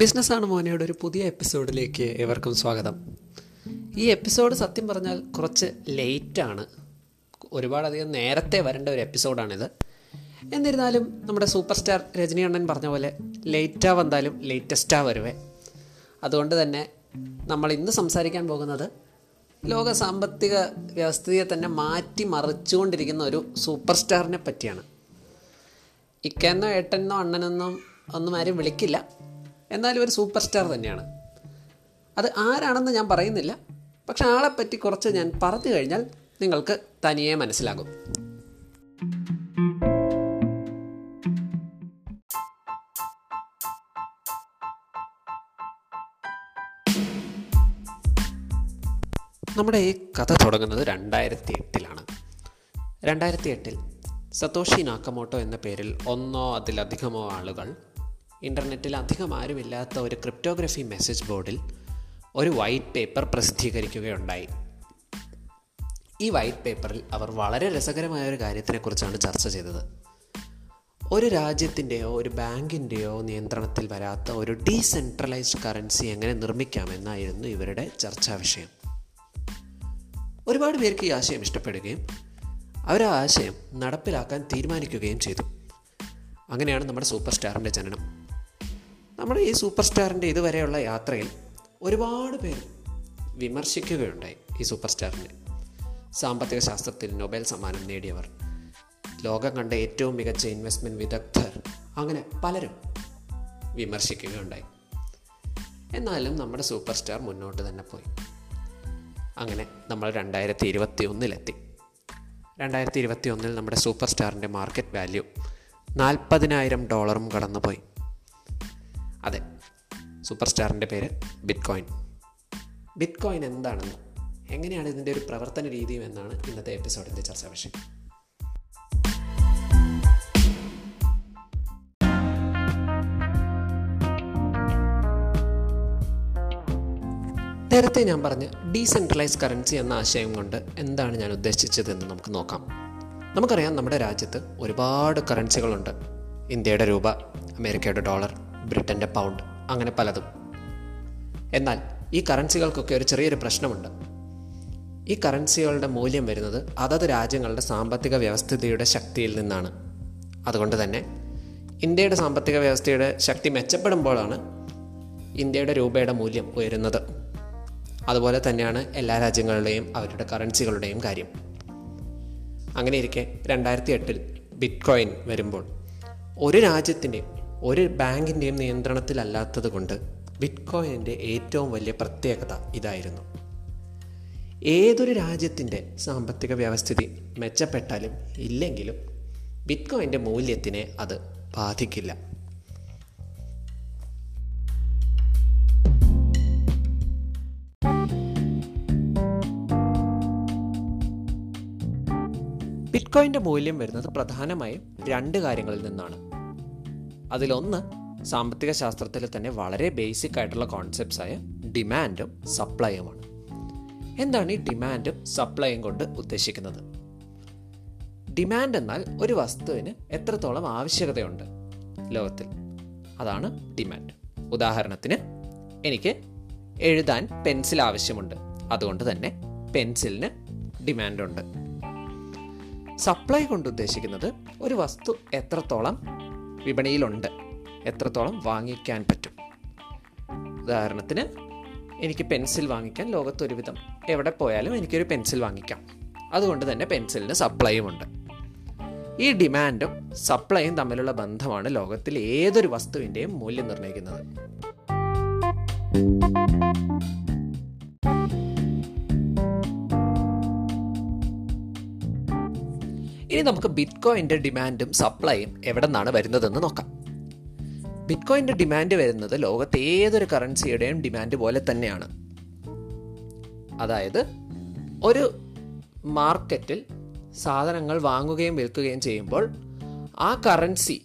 ബിസിനസ്സാണ് മോനയുടെ ഒരു പുതിയ എപ്പിസോഡിലേക്ക് ഏവർക്കും സ്വാഗതം. ഈ എപ്പിസോഡ് സത്യം പറഞ്ഞാൽ കുറച്ച് ലേറ്റാണ് ഒരുപാടധികം നേരത്തെ വരേണ്ട ഒരു എപ്പിസോഡാണിത്. എന്നിരുന്നാലും നമ്മുടെ സൂപ്പർ സ്റ്റാർ രജനി അണ്ണൻ പറഞ്ഞ പോലെ ലേറ്റാ വന്നാലും ലേറ്റസ്റ്റാ വരുവേ. അതുകൊണ്ട് തന്നെ നമ്മൾ ഇന്ന് സംസാരിക്കാൻ പോകുന്നത് ലോക സാമ്പത്തിക വ്യവസ്ഥയെ തന്നെ മാറ്റി മറിച്ചുകൊണ്ടിരിക്കുന്ന ഒരു സൂപ്പർ സ്റ്റാറിനെ പറ്റിയാണ്. ഇക്കെന്നോ ഏട്ടനെന്നോ അണ്ണനെന്നോ ഒന്നും ആരും വിളിക്കില്ല. എന്നാലും ഒരു സൂപ്പർ സ്റ്റാർ തന്നെയാണ്. അത് ആരാണെന്ന് ഞാൻ പറയുന്നില്ല. പക്ഷെ ആളെപ്പറ്റി കുറച്ച് ഞാൻ പറഞ്ഞു കഴിഞ്ഞാൽ നിങ്ങൾക്ക് തനിയെ മനസ്സിലാകും. നമ്മുടെ ഈ കഥ തുടങ്ങുന്നത് രണ്ടായിരത്തി എട്ടിലാണ് രണ്ടായിരത്തി എട്ടിൽ സതോഷി നാക്കമോട്ടോ എന്ന പേരിൽ ഒന്നോ അതിലധികമോ ആളുകൾ ഇന്റർനെറ്റിൽ അധികം ആരുമില്ലാത്ത ഒരു ക്രിപ്റ്റോഗ്രഫി മെസ്സേജ് ബോർഡിൽ ഒരു വൈറ്റ് പേപ്പർ പ്രസിദ്ധീകരിക്കുകയുണ്ടായി. ഈ വൈറ്റ് പേപ്പറിൽ അവർ വളരെ രസകരമായ ഒരു കാര്യത്തിനെക്കുറിച്ചാണ് ചർച്ച ചെയ്തത്. ഒരു രാജ്യത്തിന്റെയോ ഒരു ബാങ്കിന്റെയോ നിയന്ത്രണത്തിൽ വരാത്ത ഒരു ഡീസെൻട്രലൈസ്ഡ് കറൻസി എങ്ങനെ നിർമ്മിക്കാമെന്നായിരുന്നു ഇവരുടെ ചർച്ചാ വിഷയം. ഒരുപാട് പേർക്ക് ഈ ആശയം ഇഷ്ടപ്പെടുകയും അവർ ആ ആശയം നടപ്പിലാക്കാൻ തീരുമാനിക്കുകയും ചെയ്തു. അങ്ങനെയാണ് നമ്മുടെ സൂപ്പർ സ്റ്റാറിന്റെ ജനനം. നമ്മുടെ ഈ സൂപ്പർ സ്റ്റാറിന്റെ ഇതുവരെയുള്ള യാത്രയിൽ ഒരുപാട് പേർ വിമർശിക്കുകയുണ്ടായി ഈ സൂപ്പർ സ്റ്റാറിനെ സാമ്പത്തിക ശാസ്ത്രത്തിൽ നൊബേൽ സമ്മാനം നേടിയവർ ലോകം കണ്ട ഏറ്റവും മികച്ച ഇൻവെസ്റ്റ്മെന്റ് വിദഗ്ധർ അങ്ങനെ പലരും വിമർശിക്കുകയുണ്ടായി. എന്നാലും നമ്മുടെ സൂപ്പർ സ്റ്റാർ മുന്നോട്ട് തന്നെ പോയി. അങ്ങനെ നമ്മൾ രണ്ടായിരത്തി ഇരുപത്തി ഒന്നിലെത്തി രണ്ടായിരത്തി ഇരുപത്തി ഒന്നിൽ നമ്മുടെ സൂപ്പർ സ്റ്റാറിന്റെ മാർക്കറ്റ് വാല്യൂ നാൽപ്പതിനായിരം ഡോളറും കടന്നുപോയി. അതെ. സൂപ്പർ സ്റ്റാറിന്റെ പേര് ബിറ്റ് കോയിൻ ബിറ്റ് കോയിൻ എന്താണെന്ന് എങ്ങനെയാണ് ഇതിന്റെ ഒരു പ്രവർത്തന രീതിയും എന്നാണ് ഇന്നത്തെ എപ്പിസോഡിന്റെ ചർച്ചാ വിഷയം. നേരത്തെ ഞാൻ പറഞ്ഞ ഡീസെൻട്രലൈസ് കറൻസി എന്ന ആശയം കൊണ്ട് എന്താണ് ഞാൻ ഉദ്ദേശിച്ചതെന്ന് നമുക്ക് നോക്കാം. നമുക്കറിയാം നമ്മുടെ രാജ്യത്ത് ഒരുപാട് കറൻസികളുണ്ട് ഇന്ത്യയുടെ രൂപ അമേരിക്കയുടെ ഡോളർ ബ്രിട്ടന്റെ പൗണ്ട് അങ്ങനെ പലതും. എന്നാൽ ഈ കറൻസികൾക്കൊക്കെ ഒരു ചെറിയൊരു പ്രശ്നമുണ്ട്. ഈ കറൻസികളുടെ മൂല്യം വരുന്നത് അതത് രാജ്യങ്ങളുടെ സാമ്പത്തിക വ്യവസ്ഥിതിയുടെ ശക്തിയിൽ നിന്നാണ്. അതുകൊണ്ട് തന്നെ ഇന്ത്യയുടെ സാമ്പത്തിക വ്യവസ്ഥയുടെ ശക്തി മെച്ചപ്പെടുമ്പോഴാണ് ഇന്ത്യയുടെ രൂപയുടെ മൂല്യം ഉയരുന്നത്. അതുപോലെ തന്നെയാണ് എല്ലാ രാജ്യങ്ങളുടെയും അവരുടെ കറൻസികളുടെയും കാര്യം. അങ്ങനെ ഇരിക്കെ രണ്ടായിരത്തി എട്ടിൽ ബിറ്റ് കോയിൻ വരുമ്പോൾ ഒരു രാജ്യത്തിന്റെയും ഒരു ബാങ്കിന്റെയും നിയന്ത്രണത്തിലല്ലാത്തത് കൊണ്ട് ബിറ്റ് കോയിനിന്റെ ഏറ്റവും വലിയ പ്രത്യേകത ഇതായിരുന്നു. ഏതൊരു രാജ്യത്തിന്റെ സാമ്പത്തിക വ്യവസ്ഥിതി മെച്ചപ്പെട്ടാലും ഇല്ലെങ്കിലും ബിറ്റ് കോയിന്റെ മൂല്യത്തിനെ അത് ബാധിക്കില്ല. ബിറ്റ്കോയിന്റെ മൂല്യം വരുന്നത് പ്രധാനമായും രണ്ട് കാര്യങ്ങളിൽ നിന്നാണ്. അതിലൊന്ന് സാമ്പത്തിക ശാസ്ത്രത്തിൽ തന്നെ വളരെ ബേസിക് ആയിട്ടുള്ള കോൺസെപ്റ്റ്സ് ആയ ഡിമാൻഡും സപ്ലൈയുമാണ് എന്താണ് ഈ ഡിമാൻഡും സപ്ലൈയും കൊണ്ട് ഉദ്ദേശിക്കുന്നത്? ഡിമാൻഡ് എന്നാൽ ഒരു വസ്തുവിന് എത്രത്തോളം ആവശ്യകതയുണ്ട് ലോകത്തിൽ? അതാണ് ഡിമാൻഡ് ഉദാഹരണത്തിന് എനിക്ക് എഴുതാൻ പെൻസിൽ ആവശ്യമുണ്ട്. അതുകൊണ്ട് തന്നെ പെൻസിലിന് ഡിമാൻഡുണ്ട് സപ്ലൈ കൊണ്ട് ഉദ്ദേശിക്കുന്നത് ഒരു വസ്തു എത്രത്തോളം വിപണിയിലുണ്ട്. എത്രത്തോളം വാങ്ങിക്കാൻ പറ്റും? ഉദാഹരണത്തിന് എനിക്ക് പെൻസിൽ വാങ്ങിക്കാൻ ലോകത്ത് ഒരുവിധം എവിടെ പോയാലും എനിക്കൊരു പെൻസിൽ വാങ്ങിക്കാം. അതുകൊണ്ട് തന്നെ പെൻസിലിന് സപ്ലൈയും ഉണ്ട്. ഈ ഡിമാൻഡും സപ്ലൈയും തമ്മിലുള്ള ബന്ധമാണ് ലോകത്തിൽ ഏതൊരു വസ്തുവിന്റെയും മൂല്യം നിർണയിക്കുന്നത്. ഇനി നമുക്ക് ബിറ്റ്കോയിന്റെ ഡിമാൻഡും സപ്ലൈയും എവിടെ നിന്നാണ് വരുന്നതെന്ന് നോക്കാം. ബിറ്റ്കോയിന്റെ ഡിമാൻഡ് വരുന്നത് ലോകത്തെ ഏതൊരു കറൻസിയുടെയും ഡിമാൻഡ് പോലെ തന്നെയാണ്. അതായത് ഒരു മാർക്കറ്റിൽ സാധനങ്ങൾ വാങ്ങുകയും വിൽക്കുകയും ചെയ്യുമ്പോൾ ആ കറൻസി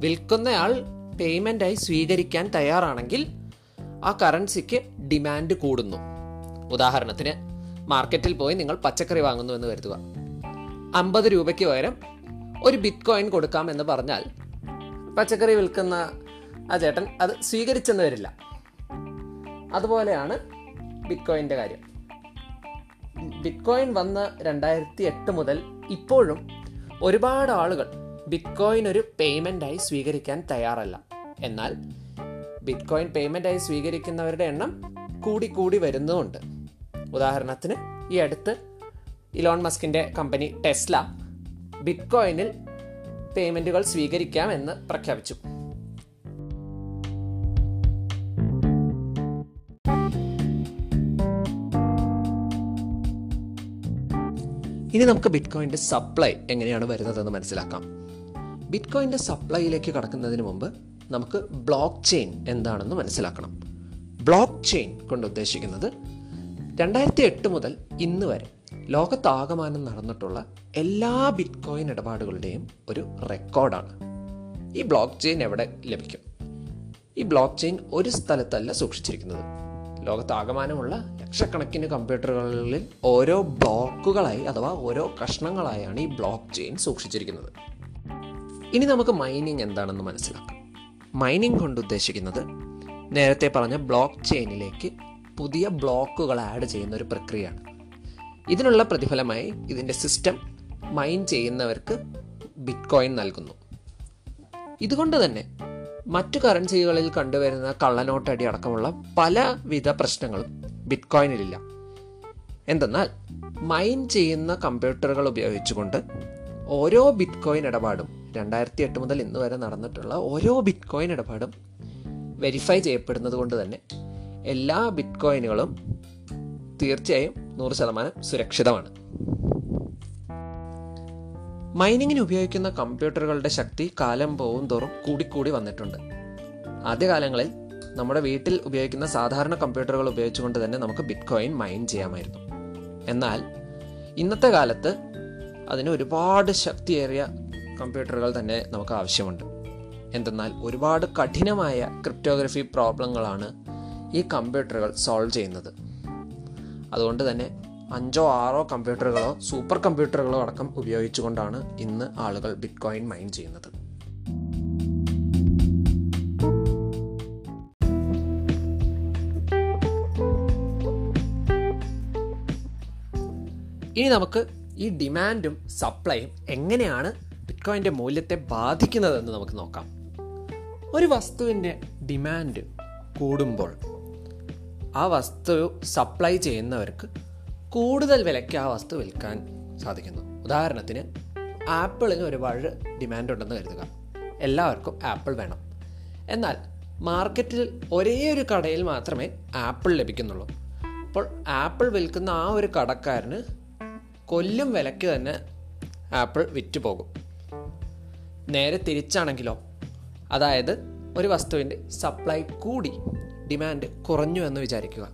വിൽക്കുന്നയാൾ പേയ്മെന്റായി സ്വീകരിക്കാൻ തയ്യാറാണെങ്കിൽ ആ കറൻസിക്ക് ഡിമാൻഡ് കൂടുന്നു. ഉദാഹരണത്തിന് മാർക്കറ്റിൽ പോയി നിങ്ങൾ പച്ചക്കറി വാങ്ങുന്നു എന്ന് കരുതുക. അമ്പത് രൂപയ്ക്ക് പകരം ഒരു ബിറ്റ് കോയിൻ കൊടുക്കാം എന്ന് പറഞ്ഞാൽ പച്ചക്കറി വിൽക്കുന്ന ആ ചേട്ടൻ അത് സ്വീകരിച്ചെന്ന് വരില്ല. അതുപോലെയാണ് ബിറ്റ് കോയിന്റെ കാര്യം. ബിറ്റ് കോയിൻ വന്ന് രണ്ടായിരത്തി എട്ട് മുതൽ ഇപ്പോഴും ഒരുപാട് ആളുകൾ ബിറ്റ് കോയിൻ ഒരു പേയ്മെന്റായി സ്വീകരിക്കാൻ തയ്യാറല്ല. എന്നാൽ ബിറ്റ് ബിറ്റ്കോയിൻ പേയ്മെന്റായി സ്വീകരിക്കുന്നവരുടെ എണ്ണം കൂടി കൂടി വരുന്നുമുണ്ട്. ഉദാഹരണത്തിന് ഈ അടുത്ത് ഇലോൺ മസ്കിന്റെ കമ്പനി ടെസ്ല ബിറ്റ്കോയിനിൽ പേയ്മെന്റുകൾ സ്വീകരിക്കാം എന്ന് പ്രഖ്യാപിച്ചു. ഇനി നമുക്ക് ബിറ്റ്കോയിന്റെ സപ്ലൈ എങ്ങനെയാണ് വരുന്നതെന്ന് മനസ്സിലാക്കാം. ബിറ്റ്കോയിന്റെ സപ്ലൈയിലേക്ക് കടക്കുന്നതിന് മുമ്പ് നമുക്ക് ബ്ലോക്ക് ചെയിൻ എന്താണെന്ന് മനസ്സിലാക്കണം. ബ്ലോക്ക് ചെയിൻ കൊണ്ട് ഉദ്ദേശിക്കുന്നത് രണ്ടായിരത്തി എട്ട് മുതൽ ഇന്ന് വരെ ലോകത്താകമാനം നടന്നിട്ടുള്ള എല്ലാ ബിറ്റ് കോയിൻ ഇടപാടുകളുടെയും ഒരു റെക്കോർഡാണ്. ഈ ബ്ലോക്ക് ചെയിൻ എവിടെ ലഭിക്കും? ഈ ബ്ലോക്ക് ചെയിൻ ഒരു സ്ഥലത്തല്ല സൂക്ഷിച്ചിരിക്കുന്നത്. ലോകത്താകമാനമുള്ള ലക്ഷക്കണക്കിന് കമ്പ്യൂട്ടറുകളിൽ ഓരോ ബ്ലോക്കുകളായി അഥവാ ഓരോ കഷ്ണങ്ങളായാണ് ഈ ബ്ലോക്ക് ചെയിൻ സൂക്ഷിച്ചിരിക്കുന്നത്. ഇനി നമുക്ക് മൈനിങ് എന്താണെന്ന് മനസ്സിലാക്കാം. മൈനിങ് കൊണ്ട് ഉദ്ദേശിക്കുന്നത് നേരത്തെ പറഞ്ഞ ബ്ലോക്ക് ചെയിനിലേക്ക് പുതിയ ബ്ലോക്കുകൾ ആഡ് ചെയ്യുന്ന ഒരു പ്രക്രിയയാണ്. ഇതിനുള്ള പ്രതിഫലമായി ഇതിന്റെ സിസ്റ്റം മൈൻ ചെയ്യുന്നവർക്ക് ബിറ്റ് കോയിൻ നൽകുന്നു. ഇതുകൊണ്ട് തന്നെ മറ്റു കറൻസികളിൽ കണ്ടുവരുന്ന കള്ളനോട്ടടി അടക്കമുള്ള പലവിധ പ്രശ്നങ്ങളും ബിറ്റ് കോയിനിലില്ല എന്തെന്നാൽ മൈൻ ചെയ്യുന്ന കമ്പ്യൂട്ടറുകൾ ഉപയോഗിച്ചുകൊണ്ട് ഓരോ ബിറ്റ് കോയിൻ ഇടപാടും രണ്ടായിരത്തി എട്ട് മുതൽ ഇന്ന് വരെ നടന്നിട്ടുള്ള ഓരോ ബിറ്റ് കോയിൻ ഇടപാടും വെരിഫൈ ചെയ്യപ്പെടുന്നത് കൊണ്ട് തന്നെ എല്ലാ ബിറ്റ് കോയിനുകളും തീർച്ചയായും നൂറ് ശതമാനം സുരക്ഷിതമാണ്. മൈനിങ്ങിന് ഉപയോഗിക്കുന്ന കമ്പ്യൂട്ടറുകളുടെ ശക്തി കാലം പോവും തോറും കൂടിക്കൂടി വന്നിട്ടുണ്ട്. ആദ്യകാലങ്ങളിൽ നമ്മുടെ വീട്ടിൽ ഉപയോഗിക്കുന്ന സാധാരണ കമ്പ്യൂട്ടറുകൾ ഉപയോഗിച്ചുകൊണ്ട് തന്നെ നമുക്ക് ബിറ്റ് കോയിൻ മൈൻ ചെയ്യാമായിരുന്നു. എന്നാൽ ഇന്നത്തെ കാലത്ത് അതിന് ഒരുപാട് ശക്തിയേറിയ കമ്പ്യൂട്ടറുകൾ തന്നെ നമുക്ക് ആവശ്യമുണ്ട്. എന്തെന്നാൽ ഒരുപാട് കഠിനമായ ക്രിപ്റ്റോഗ്രഫി പ്രോബ്ലങ്ങളാണ് ഈ കമ്പ്യൂട്ടറുകൾ സോൾവ് ചെയ്യുന്നത്. അതുകൊണ്ട് തന്നെ അഞ്ചോ ആറോ കമ്പ്യൂട്ടറുകളോ സൂപ്പർ കമ്പ്യൂട്ടറുകളോ അടക്കം ഉപയോഗിച്ചുകൊണ്ടാണ് ഇന്ന് ആളുകൾ ബിറ്റ് കോയിൻ മൈൻ ചെയ്യുന്നത്. ഇനി നമുക്ക് ഈ ഡിമാൻഡും സപ്ലൈയും എങ്ങനെയാണ് ബിറ്റ്കോയിന്റെ മൂല്യത്തെ ബാധിക്കുന്നതെന്ന് നമുക്ക് നോക്കാം. ഒരു വസ്തുവിന്റെ ഡിമാൻഡ് കൂടുമ്പോൾ ആ വസ്തു സപ്ലൈ ചെയ്യുന്നവർക്ക് കൂടുതൽ വിലയ്ക്ക് ആ വസ്തു വിൽക്കാൻ സാധിക്കുന്നു. ഉദാഹരണത്തിന് ആപ്പിളിന് ഒരുപാട് ഡിമാൻഡ് ഉണ്ടെന്ന് കരുതുക. എല്ലാവർക്കും ആപ്പിൾ വേണം. എന്നാൽ മാർക്കറ്റിൽ ഒരേ ഒരു കടയിൽ മാത്രമേ ആപ്പിൾ ലഭിക്കുന്നുള്ളൂ. അപ്പോൾ ആപ്പിൾ വിൽക്കുന്ന ആ ഒരു കടക്കാരന് കൊല്ലും വിലയ്ക്ക് തന്നെ ആപ്പിൾ വിറ്റ് പോകും. നേരെ തിരിച്ചാണെങ്കിലോ? അതായത് ഒരു വസ്തുവിന്റെ സപ്ലൈ കൂടി ഡിമാൻഡ് കുറഞ്ഞു എന്ന് വിചാരിക്കുക.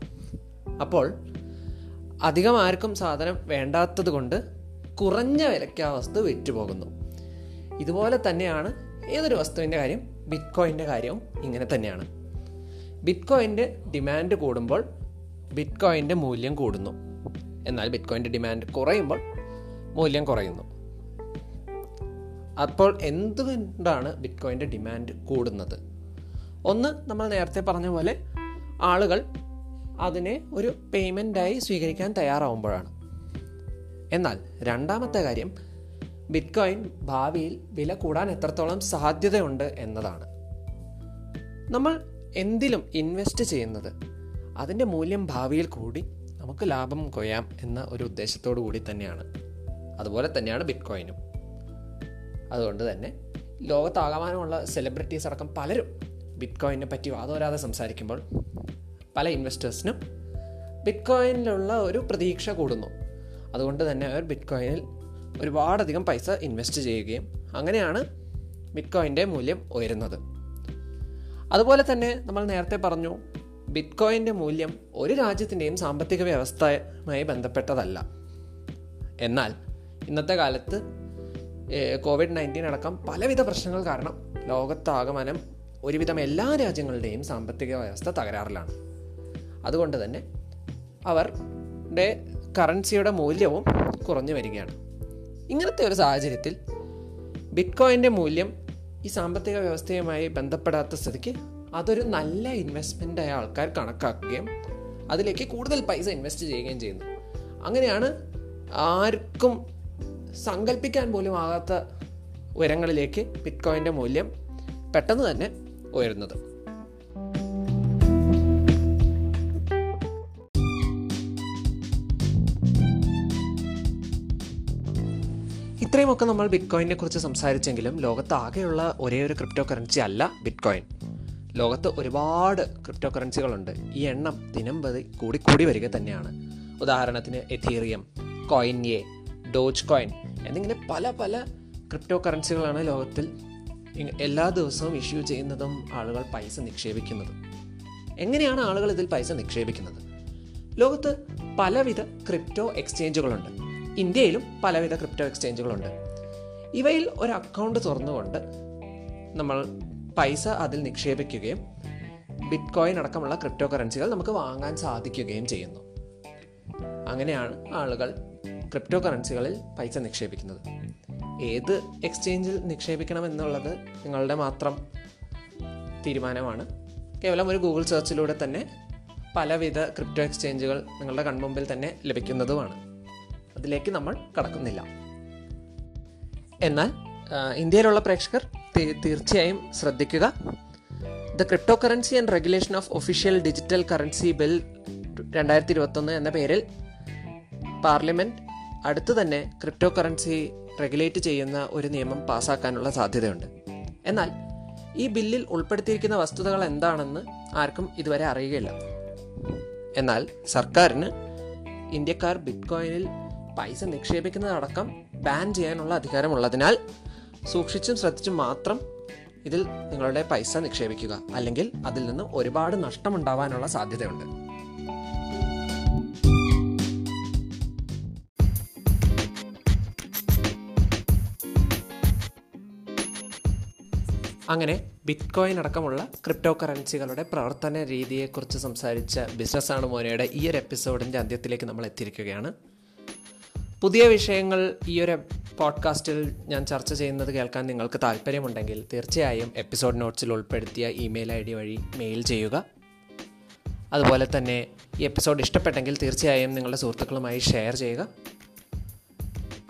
അപ്പോൾ അധികം ആർക്കും സാധനം വേണ്ടാത്തത് കൊണ്ട് കുറഞ്ഞ വിലയ്ക്ക് ആ വസ്തു വിറ്റുപോകുന്നു. ഇതുപോലെ തന്നെയാണ് ഏതൊരു വസ്തുവിന്റെ കാര്യം? ബിറ്റ് കോയിന്റെ കാര്യവും ഇങ്ങനെ തന്നെയാണ്. ബിറ്റ് കോയിന്റെ ഡിമാൻഡ് കൂടുമ്പോൾ ബിറ്റ് കോയിന്റെ മൂല്യം കൂടുന്നു. എന്നാൽ ബിറ്റ് കോയിന്റെ ഡിമാൻഡ് കുറയുമ്പോൾ മൂല്യം കുറയുന്നു. അപ്പോൾ എന്തുകൊണ്ടാണ് ബിറ്റ് കോയിന്റെ ഡിമാൻഡ് കൂടുന്നത്? ഒന്ന് നമ്മൾ നേരത്തെ പറഞ്ഞ പോലെ ആളുകൾ അതിനെ ഒരു പേയ്മെന്റായി സ്വീകരിക്കാൻ തയ്യാറാവുമ്പോഴാണ്. എന്നാൽ രണ്ടാമത്തെ കാര്യം ബിറ്റ്കോയിൻ ഭാവിയിൽ വില കൂടാൻ എത്രത്തോളം സാധ്യതയുണ്ട് എന്നതാണ്. നമ്മൾ എന്തിലും ഇൻവെസ്റ്റ് ചെയ്യുന്നത് അതിന്റെ മൂല്യം ഭാവിയിൽ കൂടി നമുക്ക് ലാഭം കൊയ്യാം എന്ന ഒരു ഉദ്ദേശത്തോടു കൂടി തന്നെയാണ്. അതുപോലെ തന്നെയാണ് ബിറ്റ്കോയിനും അതുകൊണ്ട് തന്നെ ലോകത്താകമാനമുള്ള സെലിബ്രിറ്റീസ് അടക്കം പലരും ബിറ്റ് കോയിനെ പറ്റി വാതോരാതെ സംസാരിക്കുമ്പോൾ പല ഇൻവെസ്റ്റേഴ്സിനും ബിറ്റ് കോയിനിലുള്ള ഒരു പ്രതീക്ഷ കൂടുന്നു. അതുകൊണ്ട് തന്നെ അവർ ബിറ്റ് കോയിനിൽ ഒരുപാടധികം പൈസ ഇൻവെസ്റ്റ് ചെയ്യുകയും അങ്ങനെയാണ് ബിറ്റ് കോയിന്റെ മൂല്യം ഉയരുന്നത്. അതുപോലെ തന്നെ നമ്മൾ നേരത്തെ പറഞ്ഞു ബിറ്റ് കോയിന്റെ മൂല്യം ഒരു രാജ്യത്തിന്റെയും സാമ്പത്തിക വ്യവസ്ഥയുമായി ബന്ധപ്പെട്ടതല്ല. എന്നാൽ ഇന്നത്തെ കാലത്ത് കോവിഡ് നയന്റീൻ അടക്കം പലവിധ പ്രശ്നങ്ങൾ കാരണം ലോകത്താകമാനം ഒരുവിധം എല്ലാ രാജ്യങ്ങളുടെയും സാമ്പത്തിക വ്യവസ്ഥ തകരാറിലാണ്. അതുകൊണ്ട് തന്നെ അവരുടെ കറൻസിയുടെ മൂല്യവും കുറഞ്ഞു വരികയാണ്. ഇങ്ങനത്തെ ഒരു സാഹചര്യത്തിൽ ബിറ്റ് കോയിന്റെ മൂല്യം ഈ സാമ്പത്തിക വ്യവസ്ഥയുമായി ബന്ധപ്പെടാത്ത സ്ഥിതിക്ക് അതൊരു നല്ല ഇൻവെസ്റ്റ്മെന്റായ ആൾക്കാർ കണക്കാക്കുകയും അതിലേക്ക് കൂടുതൽ പൈസ ഇൻവെസ്റ്റ് ചെയ്യുകയും ചെയ്യുന്നു. അങ്ങനെയാണ് ആർക്കും സങ്കല്പിക്കാൻ പോലും ആകാത്ത ഉയരങ്ങളിലേക്ക് ബിറ്റ് കോയിന്റെ മൂല്യം പെട്ടെന്ന് തന്നെ ഉയരുന്നത്. ഇത്രയുമൊക്കെ നമ്മൾ ബിറ്റ്കോയിനെ കുറിച്ച് സംസാരിച്ചെങ്കിലും ലോകത്ത് ആകെയുള്ള ഒരേ ഒരു ക്രിപ്റ്റോ കറൻസി അല്ല ബിറ്റ്കോയിൻ. ലോകത്ത് ഒരുപാട് ക്രിപ്റ്റോ കറൻസികളുണ്ട് ഈ എണ്ണം ദിനം പ്രതി കൂടിക്കൂടി കൂടി വരിക തന്നെയാണ്. ഉദാഹരണത്തിന് Ethereum coin A Doge coin എന്നിങ്ങനെ പല പല ക്രിപ്റ്റോ കറൻസികളാണ് ലോകത്തിൽ എല്ലാ ദിവസവും ഇഷ്യൂ ചെയ്യുന്നതും ആളുകൾ പൈസ നിക്ഷേപിക്കുന്നതും. എങ്ങനെയാണ് ആളുകൾ ഇതിൽ പൈസ നിക്ഷേപിക്കുന്നത്? ലോകത്ത് പലവിധ ക്രിപ്റ്റോ എക്സ്ചേഞ്ചുകളുണ്ട് ഇന്ത്യയിലും പലവിധ ക്രിപ്റ്റോ എക്സ്ചേഞ്ചുകളുണ്ട് ഇവയിൽ ഒരു അക്കൗണ്ട് തുറന്നുകൊണ്ട് നമ്മൾ പൈസ അതിൽ നിക്ഷേപിക്കുകയും ബിറ്റ് കോയിൻ അടക്കമുള്ള ക്രിപ്റ്റോ കറൻസികൾ നമുക്ക് വാങ്ങാൻ സാധിക്കുകയും ചെയ്യുന്നു. അങ്ങനെയാണ് ആളുകൾ ക്രിപ്റ്റോ കറൻസികളിൽ പൈസ നിക്ഷേപിക്കുന്നത്. ഏത് എക്സ്ചേഞ്ചിൽ നിക്ഷേപിക്കണം എന്നുള്ളത് നിങ്ങളുടെ മാത്രം തീരുമാനമാണ്. കേവലം ഒരു ഗൂഗിൾ സെർച്ചിലൂടെ തന്നെ പലവിധ ക്രിപ്റ്റോ എക്സ്ചേഞ്ചുകൾ നിങ്ങളുടെ കൺമുമ്പിൽ തന്നെ ലഭിക്കുന്നതുമാണ്. അതിലേക്ക് നമ്മൾ കടക്കുന്നില്ല. എന്നാൽ ഇന്ത്യയിലുള്ള പ്രേക്ഷകർ തീർച്ചയായും ശ്രദ്ധിക്കുക. The crypto currency and regulation of official digital currency bill രണ്ടായിരത്തി ഇരുപത്തൊന്ന് എന്ന പേരിൽ പാർലമെന്റ് അടുത്ത് തന്നെ ക്രിപ്റ്റോ കറൻസി റെഗുലേറ്റ് ചെയ്യുന്ന ഒരു നിയമം പാസ്സാക്കാനുള്ള സാധ്യതയുണ്ട്. എന്നാൽ ഈ ബില്ലിൽ ഉൾപ്പെടുത്തിയിരിക്കുന്ന വസ്തുതകൾ എന്താണെന്ന് ആർക്കും ഇതുവരെ അറിയുകയില്ല. എന്നാൽ സർക്കാരിന് ഇന്ത്യക്കാർ ബിറ്റ്കോയിനിൽ പൈസ നിക്ഷേപിക്കുന്നതടക്കം ബാൻ ചെയ്യാനുള്ള അധികാരമുള്ളതിനാൽ സൂക്ഷിച്ചും ശ്രദ്ധിച്ചും മാത്രം ഇതിൽ നിങ്ങളുടെ പൈസ നിക്ഷേപിക്കുക അല്ലെങ്കിൽ അതിൽ നിന്ന് ഒരുപാട് നഷ്ടമുണ്ടാവാനുള്ള സാധ്യതയുണ്ട്. അങ്ങനെ ബിറ്റ് കോയിൻ അടക്കമുള്ള ക്രിപ്റ്റോ കറൻസികളുടെ പ്രവർത്തന രീതിയെക്കുറിച്ച് സംസാരിച്ച ബിസിനസ്സാണ് മോനയുടെ ഈ ഒരു എപ്പിസോഡിന്റെ അന്ത്യത്തിലേക്ക് നമ്മൾ എത്തിയിരിക്കുകയാണ്. പുതിയ വിഷയങ്ങൾ ഈ ഒരു പോഡ്കാസ്റ്റിൽ ഞാൻ ചർച്ച ചെയ്യുന്നത് കേൾക്കാൻ നിങ്ങൾക്ക് താല്പര്യമുണ്ടെങ്കിൽ തീർച്ചയായും എപ്പിസോഡ് നോട്ട്സിൽ ഉൾപ്പെടുത്തിയ ഇമെയിൽ ഐ ഡി വഴി മെയിൽ ചെയ്യുക. അതുപോലെ തന്നെ ഈ എപ്പിസോഡ് ഇഷ്ടപ്പെട്ടെങ്കിൽ തീർച്ചയായും നിങ്ങളുടെ സുഹൃത്തുക്കളുമായി ഷെയർ ചെയ്യുക.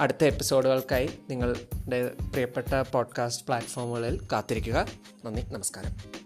അടുത്ത എപ്പിസോഡുകൾക്കായി നിങ്ങളുടെ പ്രിയപ്പെട്ട പോഡ്കാസ്റ്റ് പ്ലാറ്റ്ഫോമുകളിൽ കാത്തിരിക്കുക. നന്ദി നമസ്കാരം.